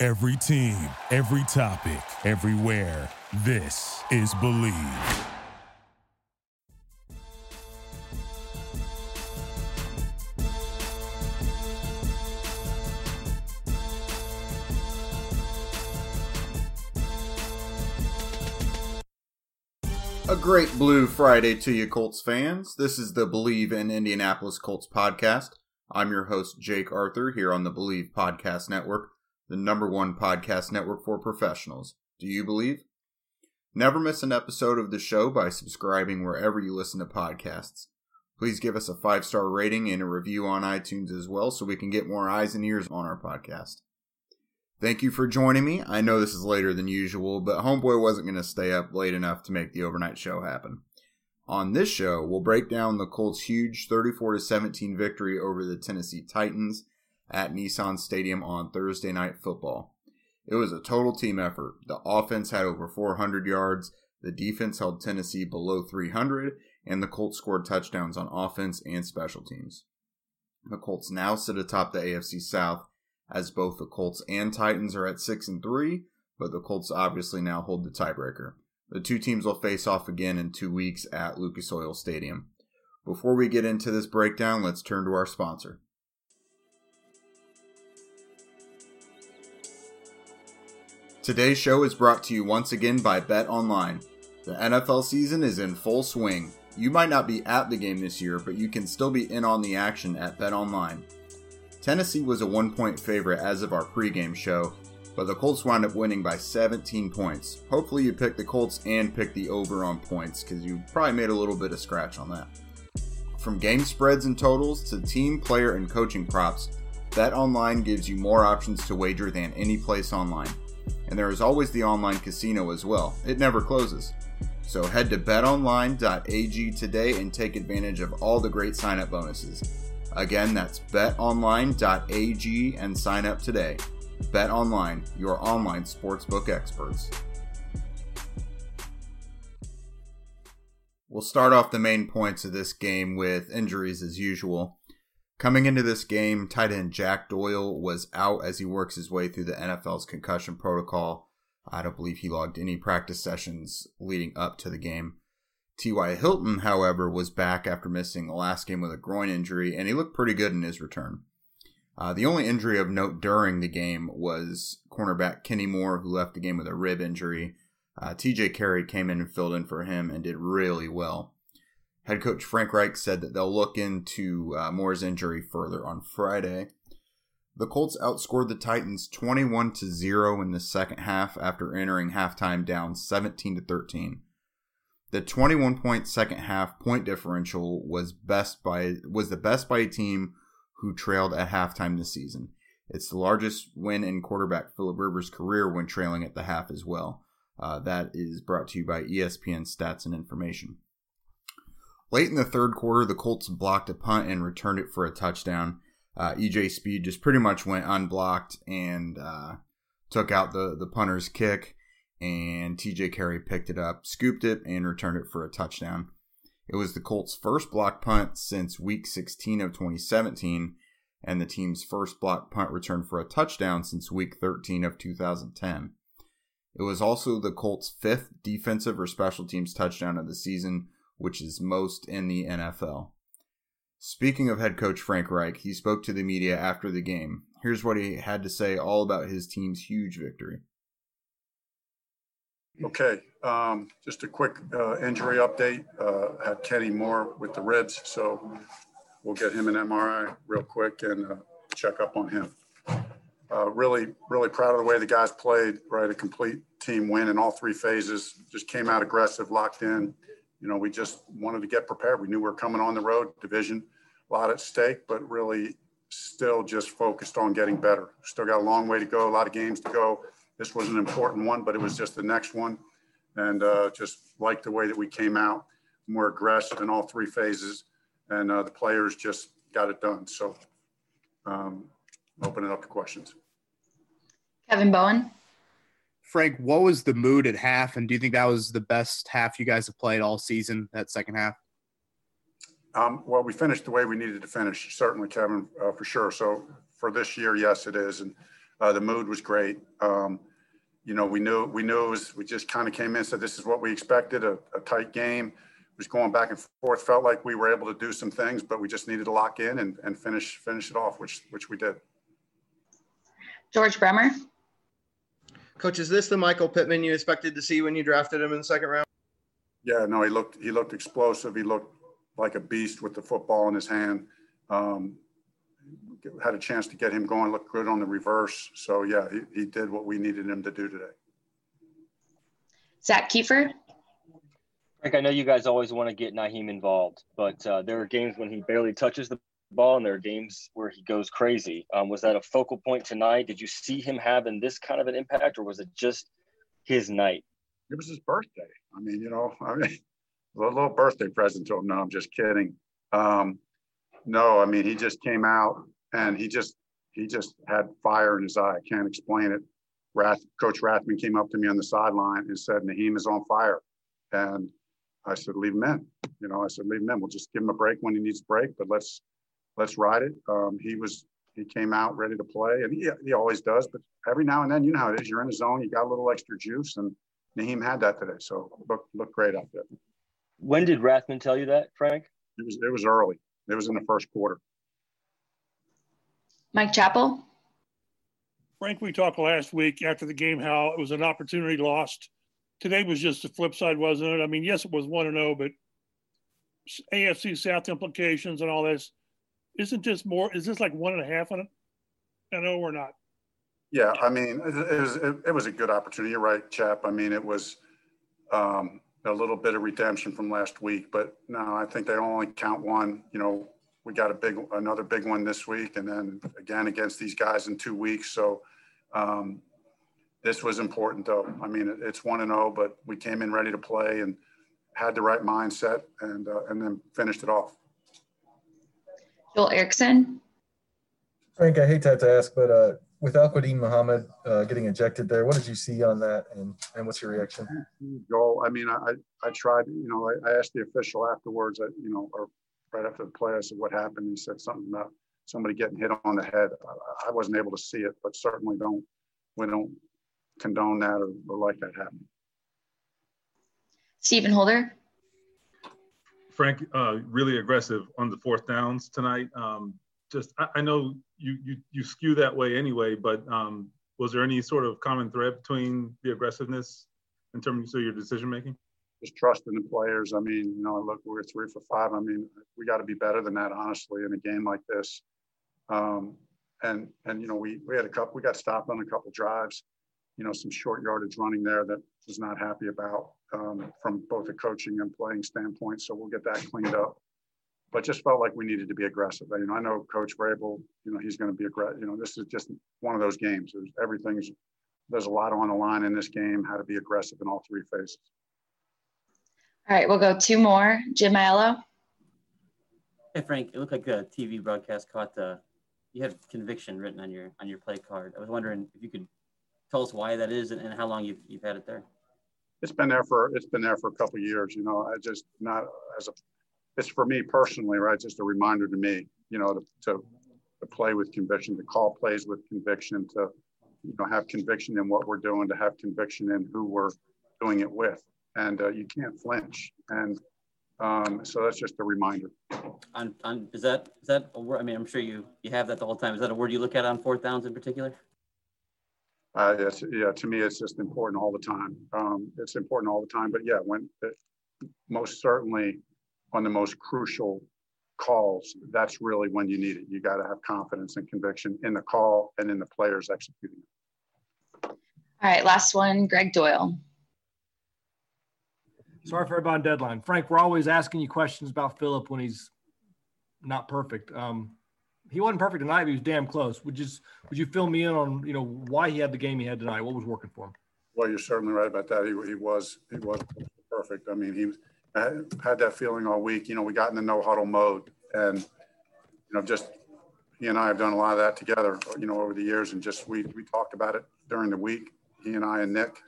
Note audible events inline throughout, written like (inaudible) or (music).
Every team, every topic, everywhere. This is Bleav. A great Blue Friday to you, Colts fans. This is the Bleav in Indianapolis Colts podcast. I'm your host, Jake Arthur, here on the Bleav Podcast Network, the number one podcast network for professionals. Do you believe? Never miss an episode of the show by subscribing wherever you listen to podcasts. Please give us a five star rating and a review on iTunes as well so we can get more eyes and ears on our podcast. Thank you for joining me. I know this is later than usual, but Homeboy wasn't going to stay up late enough to make the overnight show happen. On this show, we'll break down the Colts' huge 34 17 victory over the Tennessee Titans at Nissan Stadium on Thursday Night Football. It was a total team effort. The offense had over 400 yards, the defense held Tennessee below 300, and the Colts scored touchdowns on offense and special teams. The Colts now sit atop the AFC South as both the Colts and Titans are at 6 and 3, but the Colts obviously now hold the tiebreaker. The two teams will face off again in 2 weeks at Lucas Oil Stadium. Before we get into this breakdown, let's turn to our sponsor. Today's show is brought to you once again by Bet Online. The NFL season is in full swing. You might not be at the game this year, but you can still be in on the action at Bet Online. Tennessee was a one point favorite as of our pregame show, but the Colts wound up winning by 17 points. Hopefully, you picked the Colts and picked the over on points because you probably made a little bit of scratch on that. From game spreads and totals to team, player, and coaching props, Bet Online gives you more options to wager than any place online. And there is always the online casino as well, it never closes. So head to betonline.ag today and take advantage of all the great sign up bonuses. Again, that's betonline.ag and sign up today. Bet Online, your online sportsbook experts. We'll start off the main points of this game with injuries as usual. Coming into this game, tight end Jack Doyle was out as he works his way through the NFL's concussion protocol. I don't believe he logged any practice sessions leading up to the game. T.Y. Hilton, however, was back after missing the last game with a groin injury, and he looked pretty good in his return. Uh, the only injury of note during the game was cornerback Kenny Moore, who left the game with a rib injury. Uh, TJ Carrie came in and filled in for him and did really well. Head coach Frank Reich said that they'll look into uh, Moore's injury further on Friday. The Colts outscored the Titans 21 to 0 in the second half after entering halftime down 17 to 13. The 21 point second half point differential was best by was the best by a team who trailed at halftime this season. It's the largest win in quarterback Philip Rivers' career when trailing at the half as well. Uh, that is brought to you by ESPN Stats and Information. Late in the third quarter, the Colts blocked a punt and returned it for a touchdown. Uh, EJ Speed just pretty much went unblocked and uh, took out the, the punter's kick and TJ Carrie picked it up, scooped it, and returned it for a touchdown. It was the Colts' first block punt since week 16 of 2017, and the team's first block punt return for a touchdown since week 13 of 2010. It was also the Colts' fifth defensive or special teams touchdown of the season, which is most in the NFL. Speaking of head coach Frank Reich, he spoke to the media after the game. Here's what he had to say all about his team's huge victory. Okay, um, just a quick uh, injury update. Uh, had Kenny Moore with the ribs, so we'll get him an MRI real quick and uh, check up on him. Uh, really, really proud of the way the guys played. Right, a complete team win in all three phases. Just came out aggressive, locked in. You know, we just wanted to get prepared. We knew we were coming on the road, division, a lot at stake, but really still just focused on getting better. Still got a long way to go, a lot of games to go. This was an important one, but it was just the next one. And uh, just like the way that we came out, more aggressive in all three phases. And uh, the players just got it done. So um, open it up to questions. Kevin Bowen. Frank, what was the mood at half? And do you think that was the best half you guys have played all season, that second half? Um, well, we finished the way we needed to finish, certainly, Kevin, uh, for sure. So for this year, yes, it is, and uh, the mood was great. Um, you know, we knew we knew it was. We just kind of came in, said this is what we expected, a, a tight game. It was going back and forth. Felt like we were able to do some things, but we just needed to lock in and, and finish finish it off, which which we did. George Bremer. Coach, is this the Michael Pittman you expected to see when you drafted him in the second round? Yeah, no, he looked he looked explosive. He looked like a beast with the football in his hand. Um, had a chance to get him going, looked good on the reverse. So, yeah, he, he did what we needed him to do today. Zach Kiefer. Frank, I know you guys always want to get Nyheim involved, but uh, there are games when he barely touches the ball, and there are games where he goes crazy. Um, was that a focal point tonight? Did you see him having this kind of an impact, or was it just his night? It was his birthday. I mean, you know, (laughs) I mean, a little birthday present to him. No, I'm just kidding. Um, no, I mean he just came out and he just he just had fire in his eye. I can't explain it. Rath, Coach Rathman came up to me on the sideline and said, Nyheim is on fire. And I said, leave him in. You know, I said, leave him in. We'll just give him a break when he needs a break, but let's let's ride it. Um, he was he came out ready to play, and he, he always does. But every now and then, you know how it is. You're in the zone. You got a little extra juice, and Nyheim had that today. So look look great out there. When did Rathman tell you that, Frank? It was it was early. It was in the first quarter. Mike Chappell. Frank, we talked last week after the game how it was an opportunity lost. Today was just the flip side, wasn't it? I mean, yes, it was one and zero, oh, but AFC South implications and all this isn't just more. Is this like one and a half on it? I know we're not. Yeah, I mean, it, was it, was a good opportunity. You're right, Chap. I mean, it was. Um, a little bit of redemption from last week, but no, I think they only count one. You know, we got a big, another big one this week, and then again against these guys in two weeks. So um, this was important, though. I mean, it's one and zero, oh, but we came in ready to play and had the right mindset, and uh, and then finished it off. Joel Erickson. Frank, I hate to have to ask, but uh, with Al-Quadin Muhammad uh, getting ejected there, what did you see on that, and, and what's your reaction? Joel, I mean, I I tried, you know, I, I asked the official afterwards, that, you know, or right after the play, I said, "What happened?" He said something about somebody getting hit on the head. I, I wasn't able to see it, but certainly don't we don't condone that or, or like that happening. Stephen Holder. Frank, uh, really aggressive on the fourth downs tonight. Um, just I, I, know you, you you skew that way anyway, but um, was there any sort of common thread between the aggressiveness in terms of your decision making? Just trusting the players. I mean, you know, look, we're three for five. I mean, we got to be better than that, honestly, in a game like this. Um, and and you know, we we had a couple. We got stopped on a couple drives. You know, some short yardage running there that was not happy about um, from both a coaching and playing standpoint. So we'll get that cleaned up but just felt like we needed to be aggressive. You know, I know Coach Vrabel, you know, he's going to be aggressive. You know, this is just one of those games. There's everything's there's a lot on the line in this game. How to be aggressive in all three phases. All right, we'll go two more. Jim Ayello. Hey Frank, it looked like the TV broadcast caught the you had conviction written on your on your play card. I was wondering if you could tell us why that is and, and how long you've, you've had it there. It's been there for it's been there for a couple years. You know, I just not as a it's for me personally, right? Just a reminder to me, you know, to, to, to play with conviction, to call plays with conviction, to you know have conviction in what we're doing, to have conviction in who we're doing it with, and uh, you can't flinch. And um, so that's just a reminder. On, on is that is that a word? I mean, I'm sure you you have that the whole time. Is that a word you look at on fourth downs in particular? Uh, yes, yeah. To me, it's just important all the time. Um, it's important all the time. But yeah, when it, most certainly on the most crucial calls, that's really when you need it. You got to have confidence and conviction in the call and in the players executing it. All right, last one, Gregg Doyel. Sorry for everybody on deadline. Frank, we're always asking you questions about Philip when he's not perfect. Um, he wasn't perfect tonight, but he was damn close. Would you would you fill me in on you know why he had the game he had tonight? What was working for him? Well, you're certainly right about that. He, he was he was perfect. I mean, he had, had that feeling all week. You know, we got in the no huddle mode, and you know, just he and I have done a lot of that together. You know, over the years, and just we we talked about it during the week. He and I and Nick,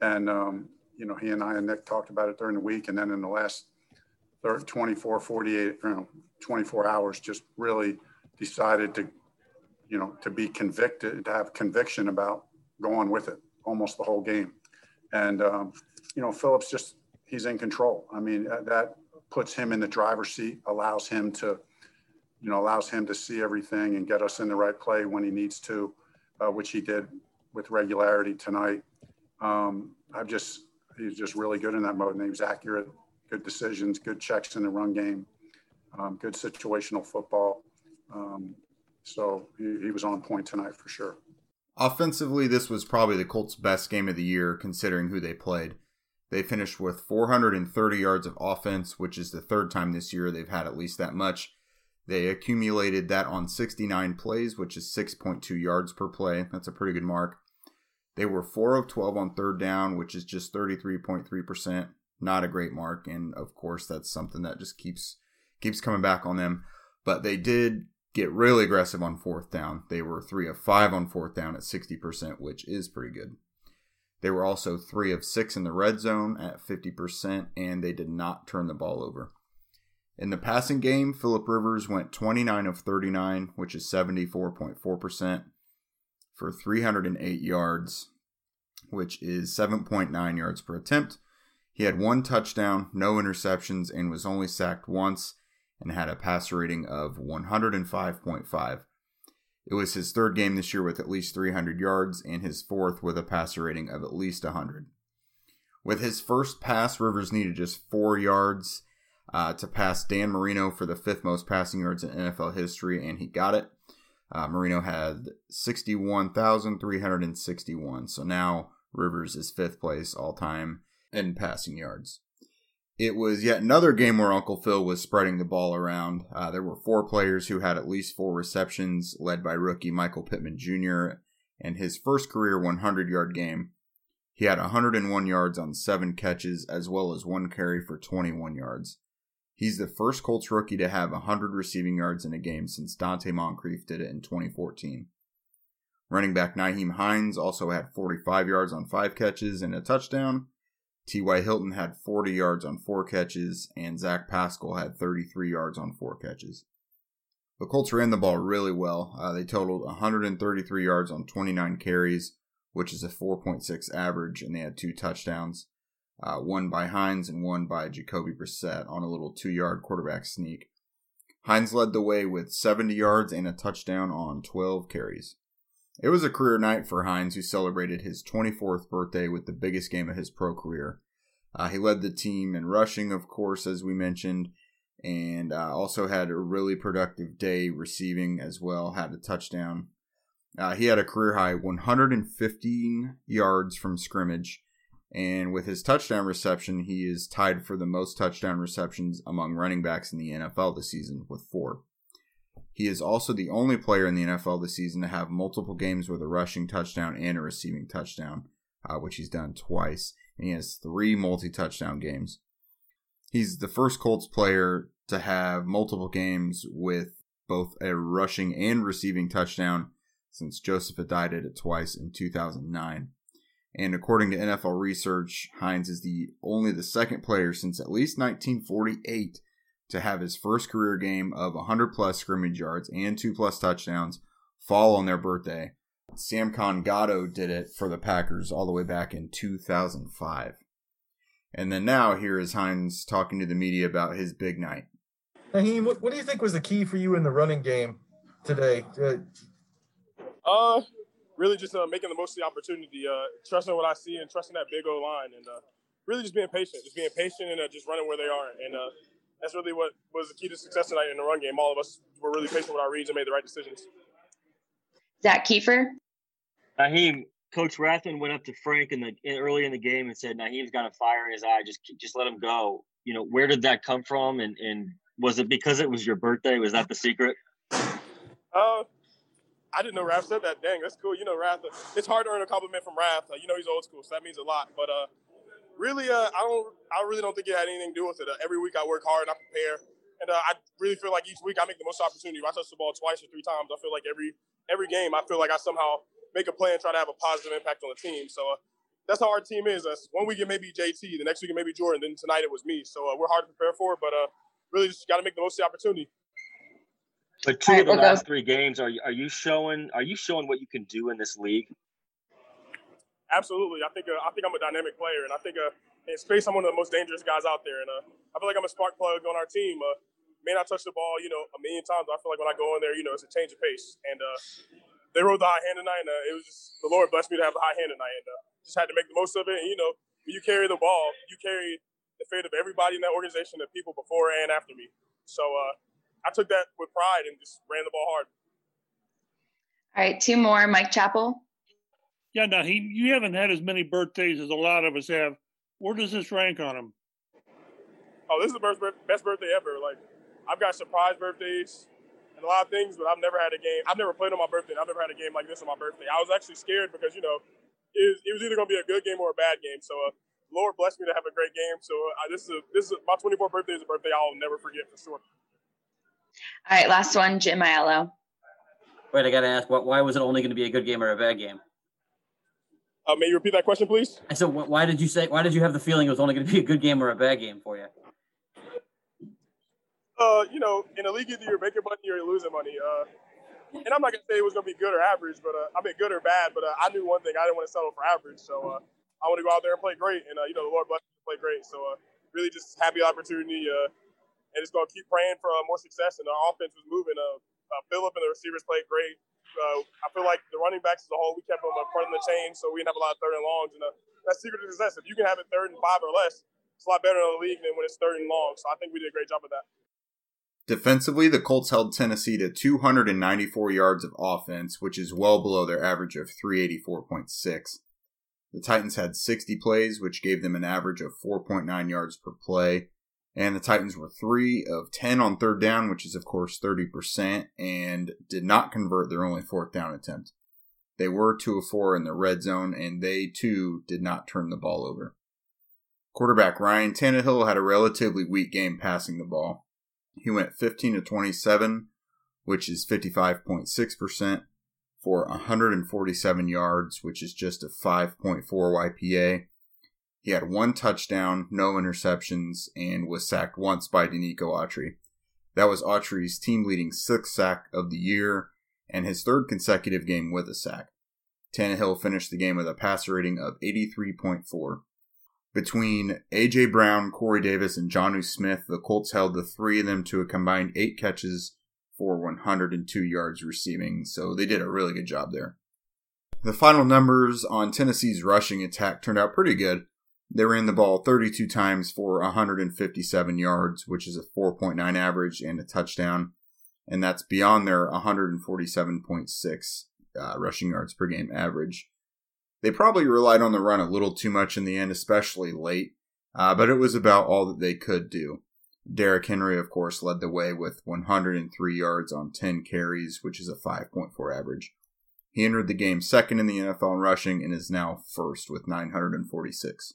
and um, you know, he and I and Nick talked about it during the week, and then in the last 24, 48, you know, 24 hours, just really decided to, you know, to be convicted, to have conviction about going with it almost the whole game. And, um, you know, Phillips just, he's in control. I mean, that puts him in the driver's seat, allows him to, you know, allows him to see everything and get us in the right play when he needs to, uh, which he did with regularity tonight. Um, I've just, he's just really good in that mode and he was accurate, good decisions, good checks in the run game, um, good situational football. Um, so he, he was on point tonight for sure. Offensively, this was probably the Colts' best game of the year considering who they played. They finished with 430 yards of offense, which is the third time this year they've had at least that much. They accumulated that on 69 plays, which is 6.2 yards per play. That's a pretty good mark. They were 4 of 12 on third down, which is just 33.3%. Not a great mark, and of course that's something that just keeps keeps coming back on them. But they did get really aggressive on fourth down. They were 3 of 5 on fourth down at 60%, which is pretty good. They were also 3 of 6 in the red zone at 50%, and they did not turn the ball over. In the passing game, Philip Rivers went 29 of 39, which is 74.4%, for 308 yards, which is 7.9 yards per attempt. He had one touchdown, no interceptions, and was only sacked once and had a passer rating of 105.5. It was his third game this year with at least 300 yards and his fourth with a passer rating of at least 100. With his first pass, Rivers needed just four yards uh, to pass Dan Marino for the fifth most passing yards in NFL history, and he got it. Uh, Marino had 61,361, so now Rivers is fifth place all time in passing yards it was yet another game where Uncle Phil was spreading the ball around. Uh, there were four players who had at least four receptions, led by rookie Michael Pittman Jr. and his first career 100 yard game. He had 101 yards on seven catches, as well as one carry for 21 yards. He's the first Colts rookie to have 100 receiving yards in a game since Donte Moncrief did it in 2014. Running back Nyheim Hines also had 45 yards on five catches and a touchdown. T.Y. Hilton had 40 yards on four catches, and Zach Pascal had 33 yards on four catches. The Colts ran the ball really well. Uh, they totaled 133 yards on 29 carries, which is a 4.6 average, and they had two touchdowns, uh, one by Hines and one by Jacoby Brissett on a little two yard quarterback sneak. Hines led the way with 70 yards and a touchdown on 12 carries. It was a career night for Hines, who celebrated his 24th birthday with the biggest game of his pro career. Uh, he led the team in rushing, of course, as we mentioned, and uh, also had a really productive day receiving as well, had a touchdown. Uh, he had a career high 115 yards from scrimmage, and with his touchdown reception, he is tied for the most touchdown receptions among running backs in the NFL this season with four. He is also the only player in the NFL this season to have multiple games with a rushing touchdown and a receiving touchdown, uh, which he's done twice. And he has three multi touchdown games. He's the first Colts player to have multiple games with both a rushing and receiving touchdown since Joseph Addai at it twice in 2009. And according to NFL research, Hines is the only the second player since at least 1948 to have his first career game of 100 plus scrimmage yards and two plus touchdowns fall on their birthday. Samkon Gado did it for the Packers all the way back in 2005. And then now here is Hines talking to the media about his big night. Nyheim, what, what do you think was the key for you in the running game today? Uh, uh really just uh, making the most of the opportunity, uh, trusting what I see and trusting that big O line, and uh, really just being patient, just being patient and uh, just running where they are. And uh, that's really what was the key to success tonight in the run game. All of us were really patient with our reads and made the right decisions. Zach Kiefer. Nyheim, Coach Rathman went up to Frank in the in, early in the game and said, "Nyheim's got a fire in his eye. Just just let him go." You know, where did that come from? And and was it because it was your birthday? Was that the secret? Uh, I didn't know Raph said that. Dang, that's cool. You know, Raph. It's hard to earn a compliment from Raph. Uh, you know, he's old school, so that means a lot. But uh, really, uh, I don't. I really don't think it had anything to do with it. Uh, every week I work hard and I prepare, and uh, I really feel like each week I make the most opportunity. If I touch the ball twice or three times, I feel like every every game I feel like I somehow make a play and try to have a positive impact on the team. So uh, that's how our team is. Us one week it may be JT, the next week it may be Jordan, then tonight it was me. So uh, we're hard to prepare for, but uh, really just got to make the most of the opportunity. But two of the last three games, are you, are you showing are you showing what you can do in this league? Absolutely, I think uh, I think I'm a dynamic player, and I think uh, in space I'm one of the most dangerous guys out there, and uh, I feel like I'm a spark plug on our team. Uh, may not touch the ball, you know, a million times. I feel like when I go in there, you know, it's a change of pace, and uh, they rode the high hand tonight, and uh, it was just the Lord blessed me to have the high hand tonight, and uh, just had to make the most of it. And you know, when you carry the ball, you carry the fate of everybody in that organization, the people before and after me. So I took that with pride and just ran the ball hard. All right, two more. Mike Chappell. Yeah, now he you haven't had as many birthdays as a lot of us have. Where does this rank on him? Oh, this is the best, best birthday ever. Like, I've got surprise birthdays and a lot of things, but I've never had a game. I've never played on my birthday. I've never had a game like this on my birthday. I was actually scared because you know it was, it was either going to be a good game or a bad game. So, uh, Lord bless me to have a great game. So, uh, this is a, this is a, my 24th birthday is a birthday I'll never forget for sure. All right, last one, Jim Ayello. Wait, I got to ask, what, why was it only going to be a good game or a bad game? Uh, may you repeat that question, please? I said, why did you say? Why did you have the feeling it was only going to be a good game or a bad game for you? Uh, you know, in a league, either you're making money or you're losing money. Uh, and I'm not gonna say it was gonna be good or average, but uh, I mean good or bad. But uh, I knew one thing: I didn't want to settle for average. So uh, I want to go out there and play great. And uh, you know, the Lord bless me to play great. So uh, really, just happy opportunity. Uh, and just gonna keep praying for uh, more success. And our offense was moving. Uh, uh, Philip and the receivers played great. Uh, I feel like the running backs as a whole, we kept them in front of the chain, so we didn't have a lot of third and longs. And uh, that's secret to success. If you can have it third and five or less, it's a lot better in the league than when it's third and long. So I think we did a great job of that. Defensively, the Colts held Tennessee to 294 yards of offense, which is well below their average of 384.6. The Titans had 60 plays, which gave them an average of 4.9 yards per play. And the Titans were 3 of 10 on third down, which is, of course, 30%, and did not convert their only fourth down attempt. They were 2 of 4 in the red zone, and they, too, did not turn the ball over. Quarterback Ryan Tannehill had a relatively weak game passing the ball. He went 15 to 27, which is 55.6%, for 147 yards, which is just a 5.4 YPA. He had one touchdown, no interceptions, and was sacked once by Denico Autry. That was Autry's team leading sixth sack of the year and his third consecutive game with a sack. Tannehill finished the game with a passer rating of 83.4. Between A.J. Brown, Corey Davis, and Jonnu Smith, the Colts held the three of them to a combined eight catches for 102 yards receiving, so they did a really good job there. The final numbers on Tennessee's rushing attack turned out pretty good. They ran the ball 32 times for 157 yards, which is a 4.9 average and a touchdown, and that's beyond their 147.6 uh, rushing yards per game average. They probably relied on the run a little too much in the end, especially late, uh, but it was about all that they could do. Derrick Henry, of course, led the way with 103 yards on 10 carries, which is a 5.4 average. He entered the game second in the NFL in rushing and is now first with 946.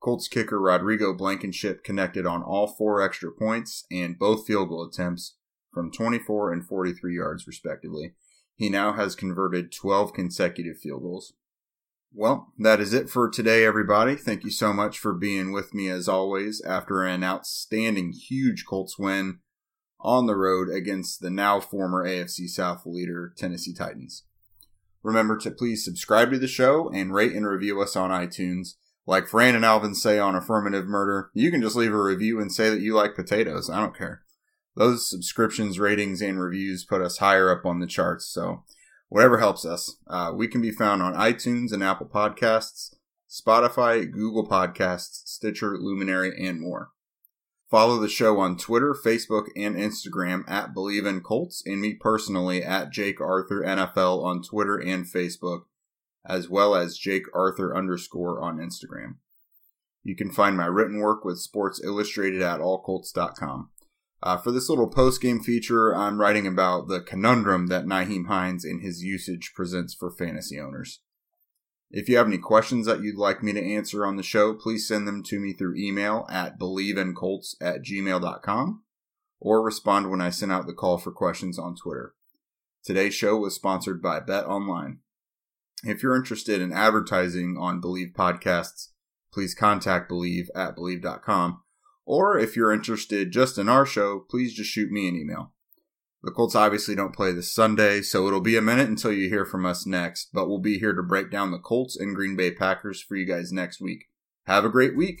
Colts kicker Rodrigo Blankenship connected on all four extra points and both field goal attempts from 24 and 43 yards, respectively. He now has converted 12 consecutive field goals. Well, that is it for today, everybody. Thank you so much for being with me as always after an outstanding, huge Colts win on the road against the now former AFC South leader, Tennessee Titans. Remember to please subscribe to the show and rate and review us on iTunes. Like Fran and Alvin say on Affirmative Murder, you can just leave a review and say that you like potatoes. I don't care. Those subscriptions, ratings, and reviews put us higher up on the charts, so whatever helps us. Uh, we can be found on iTunes and Apple Podcasts, Spotify, Google Podcasts, Stitcher, Luminary, and more. Follow the show on Twitter, Facebook, and Instagram at Bleav in Colts, and me personally at Jake Arthur NFL on Twitter and Facebook, as well as Jake Arthur underscore on Instagram. You can find my written work with Sports Illustrated at allcolts.com. Uh, for this little post game feature, I'm writing about the conundrum that Nyheim Hines and his usage presents for fantasy owners. If you have any questions that you'd like me to answer on the show, please send them to me through email at bleavincolts at gmail.com or respond when I send out the call for questions on Twitter. Today's show was sponsored by Bet Online. If you're interested in advertising on Bleav podcasts, please contact Bleav at Bleav.com. Or if you're interested just in our show, please just shoot me an email. The Colts obviously don't play this Sunday, so it'll be a minute until you hear from us next, but we'll be here to break down the Colts and Green Bay Packers for you guys next week. Have a great week.